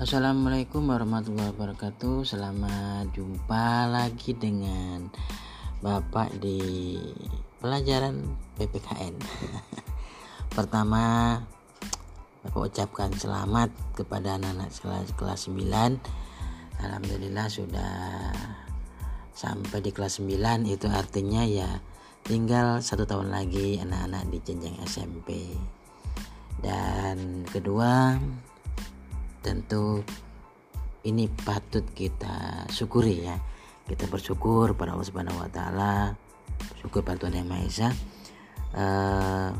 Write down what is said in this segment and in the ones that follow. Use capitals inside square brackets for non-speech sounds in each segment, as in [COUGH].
Assalamualaikum warahmatullahi wabarakatuh. Selamat jumpa lagi dengan Bapak di pelajaran PPKN [LAUGHS] Pertama Bapak ucapkan selamat kepada anak-anak kelas, kelas 9 Alhamdulillah sudah sampai di kelas 9 itu artinya ya tinggal satu tahun lagi anak-anak di jenjang SMP dan kedua tentu ini patut kita syukuri ya. Kita bersyukur pada Allah Subhanahu Wa Taala. Syukur pada Tuhan Yang Maha Esa. Uh,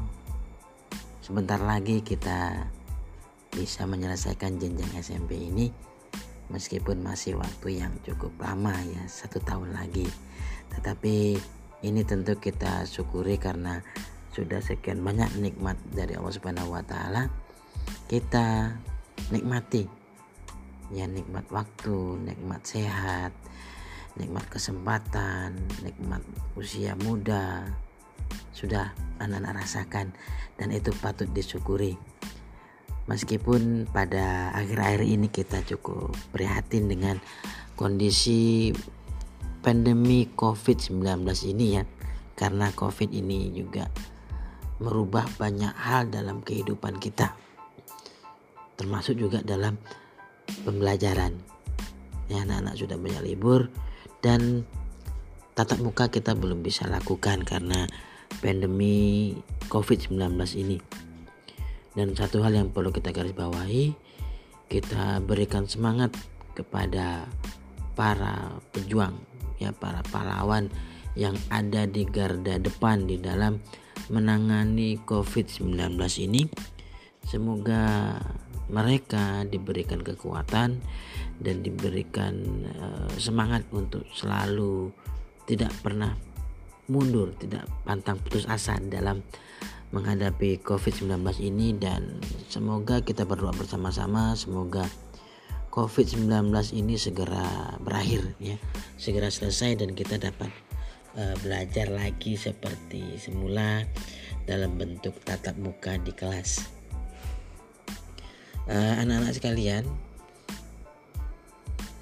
sebentar lagi kita bisa menyelesaikan jenjang SMP ini meskipun masih waktu yang cukup lama ya satu tahun lagi. Tetapi ini tentu kita syukuri karena sudah sekian banyak nikmat dari Allah Subhanahu wa taala. Kita nikmati. Ya nikmat waktu nikmat sehat nikmat kesempatan nikmat usia muda. Sudah anak-anak rasakan dan itu patut disyukuri. Meskipun pada akhir-akhir ini kita cukup prihatin dengan kondisi pandemi COVID-19 ini ya. Karena COVID ini juga merubah banyak hal dalam kehidupan kita termasuk juga dalam pembelajaran. Ya anak-anak sudah banyak libur dan tatap muka kita belum bisa lakukan karena pandemi COVID-19 ini. Dan satu hal yang perlu kita garis bawahi kita berikan semangat kepada para pejuang ya para pahlawan yang ada di garda depan di dalam menangani COVID-19 ini. Semoga mereka diberikan kekuatan dan diberikan uh, semangat untuk selalu tidak pernah mundur, tidak pantang putus asa dalam menghadapi COVID-19 ini. Dan semoga kita berdoa bersama-sama semoga COVID-19 ini segera berakhir ya, segera selesai dan kita dapat uh, belajar lagi seperti semula dalam bentuk tatap muka di kelas eh, anak-anak sekalian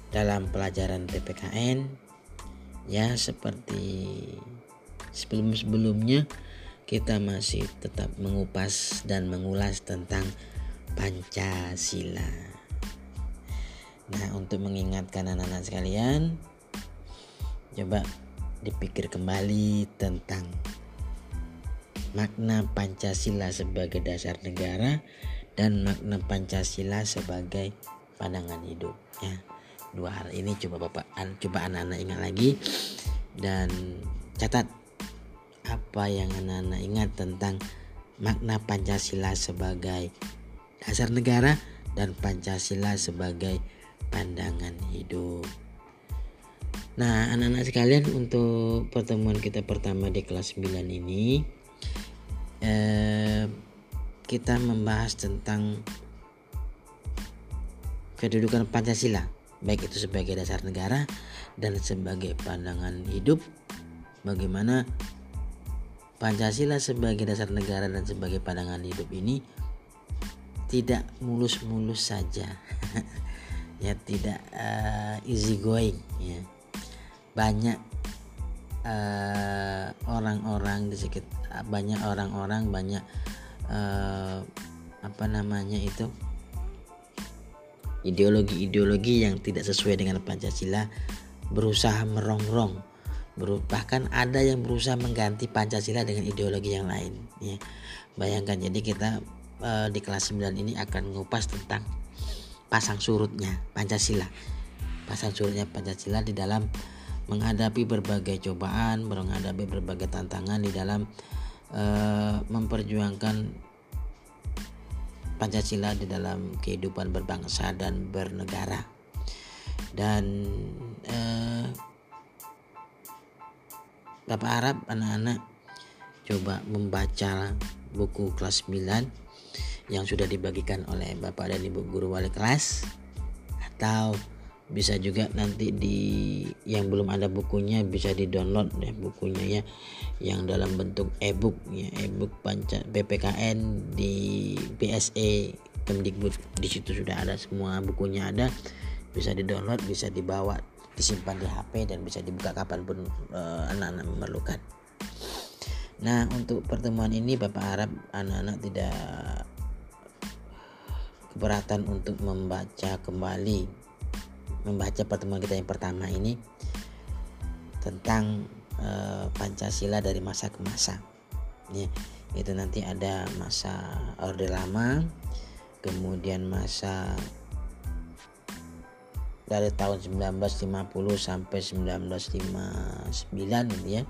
dalam pelajaran PPKN ya seperti sebelum-sebelumnya kita masih tetap mengupas dan mengulas tentang Pancasila. Nah, untuk mengingatkan anak-anak sekalian, coba dipikir kembali tentang makna Pancasila sebagai dasar negara dan makna Pancasila sebagai pandangan hidup ya dua hal ini coba bapak coba anak-anak ingat lagi dan catat apa yang anak-anak ingat tentang makna Pancasila sebagai dasar negara dan Pancasila sebagai pandangan hidup. Nah, anak-anak sekalian untuk pertemuan kita pertama di kelas 9 ini eh, kita membahas tentang kedudukan Pancasila baik itu sebagai dasar negara dan sebagai pandangan hidup bagaimana Pancasila sebagai dasar negara dan sebagai pandangan hidup ini tidak mulus-mulus saja. [LAUGHS] Ya tidak uh, easy going ya. Banyak eh, orang-orang uh, di sekitar banyak orang-orang banyak uh, apa namanya itu? Ideologi-ideologi yang tidak sesuai dengan Pancasila berusaha merongrong. Bahkan ada yang berusaha mengganti Pancasila dengan ideologi yang lain ya. Bayangkan jadi kita uh, di kelas 9 ini akan mengupas tentang pasang surutnya Pancasila. Pasang surutnya Pancasila di dalam menghadapi berbagai cobaan menghadapi berbagai tantangan di dalam Eh, memperjuangkan Pancasila di dalam kehidupan berbangsa dan bernegara. Dan uh, Bapak Arab anak-anak coba membaca buku kelas 9 yang sudah dibagikan oleh Bapak dan Ibu guru wali kelas atau bisa juga nanti di yang belum ada bukunya bisa di download deh bukunya ya. Yang dalam bentuk ebook ya ebook panca PPKN di BSE Kemdikbud. Di situ sudah ada semua bukunya ada. Bisa di download bisa dibawa disimpan di HP dan bisa dibuka kapan pun uh, anak-anak memerlukan. Nah untuk pertemuan ini Bapak harap anak-anak tidak keberatan untuk membaca kembali membaca pertemuan kita yang pertama ini tentang uh, Pancasila dari masa ke masa. Ya itu nanti ada masa orde lama kemudian masa dari tahun 1950 sampai 1959 gitu ya.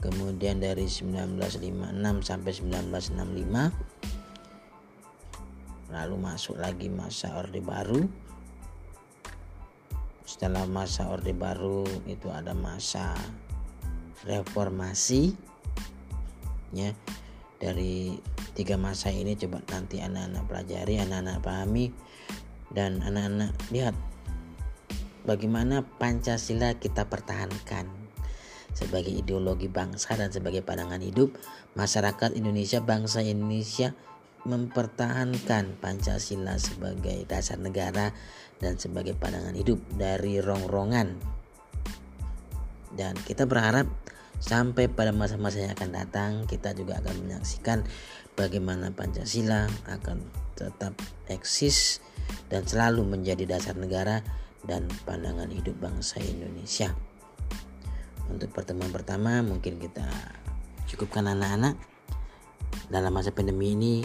Kemudian dari 1956 sampai 1965 lalu masuk lagi masa orde baru setelah masa orde baru itu ada masa reformasi ya. Dari tiga masa ini coba nanti anak-anak pelajari anak-anak pahami dan anak-anak lihat bagaimana Pancasila kita pertahankan sebagai ideologi bangsa dan sebagai pandangan hidup masyarakat Indonesia bangsa Indonesia mempertahankan Pancasila sebagai dasar negara dan sebagai pandangan hidup dari rongrongan dan kita berharap Sampai pada masa-masa yang akan datang, kita juga akan menyaksikan bagaimana Pancasila akan tetap eksis dan selalu menjadi dasar negara dan pandangan hidup bangsa Indonesia. Untuk pertemuan pertama, mungkin kita cukupkan anak-anak dalam masa pandemi ini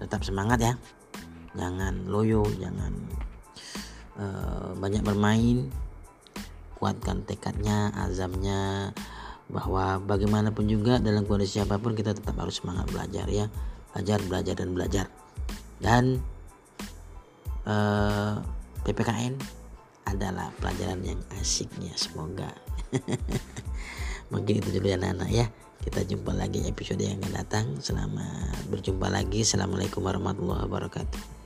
tetap semangat ya. Jangan loyo jangan uh, banyak bermain. Kuatkan tekadnya azamnya bahwa bagaimanapun juga dalam kondisi apa pun kita tetap harus semangat belajar ya. Belajar belajar dan belajar. Dan eh, PPKN adalah pelajaran yang asiknya. Semoga [LAUGHS] mungkin itu dulu ya anak-anak ya. Kita jumpa lagi episode yang akan datang. Selamat berjumpa lagi. Assalamualaikum warahmatullahi wabarakatuh